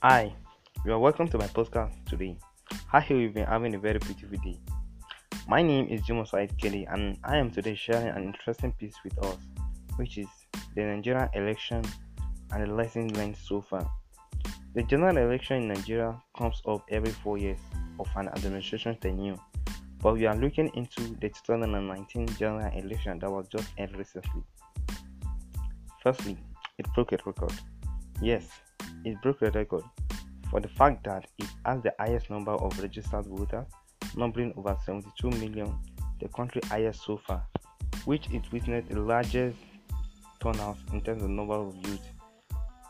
Hi, you are welcome to my podcast today. I hope you've been having a very beautiful day. My name is Jimo Said Kelly, and I am today sharing an interesting piece with us, which is the Nigerian election and the lessons learned so far. The general election in Nigeria comes up every four years of an administration tenure, but we are looking into the 2019 general election that was just held recently. Firstly, it broke a record. Yes, it broke the record for the fact that it has the highest number of registered voters, numbering over 72 million, the country highest so far, which it witnessed the largest turnout in terms of number of youth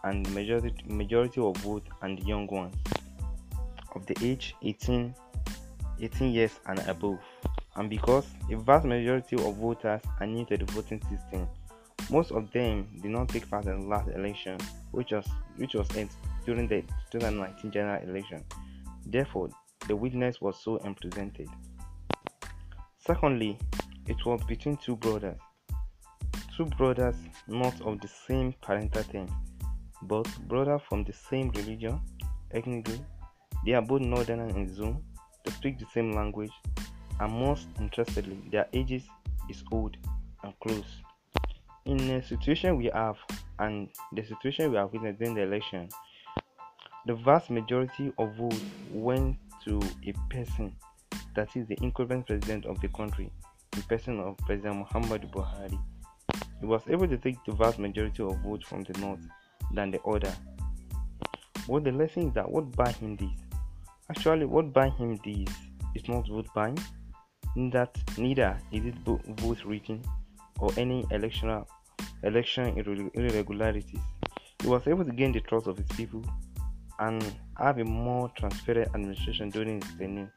and majority, majority of vote and young ones of the age 18, 18 years and above. And because a vast majority of voters are new to the voting system, most of them did not take part in the last election, which was which was held during the 2019 general election. Therefore, the witness was so unprecedented. Secondly, it was between two brothers. Two brothers not of the same parental team, but brothers from the same religion, ethnically. They are both northern in Zoom, they speak the same language, and most interestingly, their ages is old and close in a situation we have and the situation we have witnessed during the election, the vast majority of votes went to a person that is the incumbent president of the country, the person of President Muhammad Buhari. He was able to take the vast majority of votes from the north than the other. What the lesson is that what buy him this? Actually, what buy him this is not vote buying, that neither is it vote rigging or any electoral election irregularities. He was able to gain the trust of his people and have a more transparent administration during his tenure.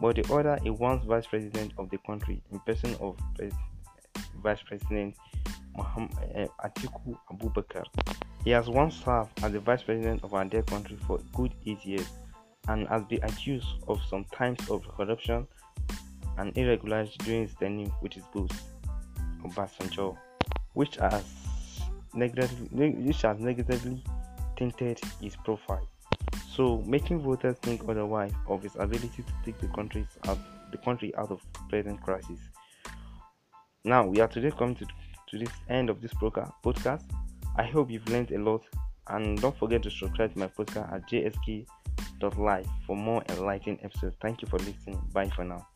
But the other, a once vice president of the country, in person of Pres- Vice President Muhammad, uh, Atiku Abubakar. He has once served as the vice president of our dear country for a good eight years and has been accused of some times of corruption and irregularities during his tenure with his boss, Obasanjo which has negatively which has negatively tainted his profile. So making voters think otherwise of his ability to take the country out the country out of present crisis. Now we are today coming to, to this end of this podcast. I hope you've learned a lot and don't forget to subscribe to my podcast at JSK.life for more enlightening episodes. Thank you for listening. Bye for now.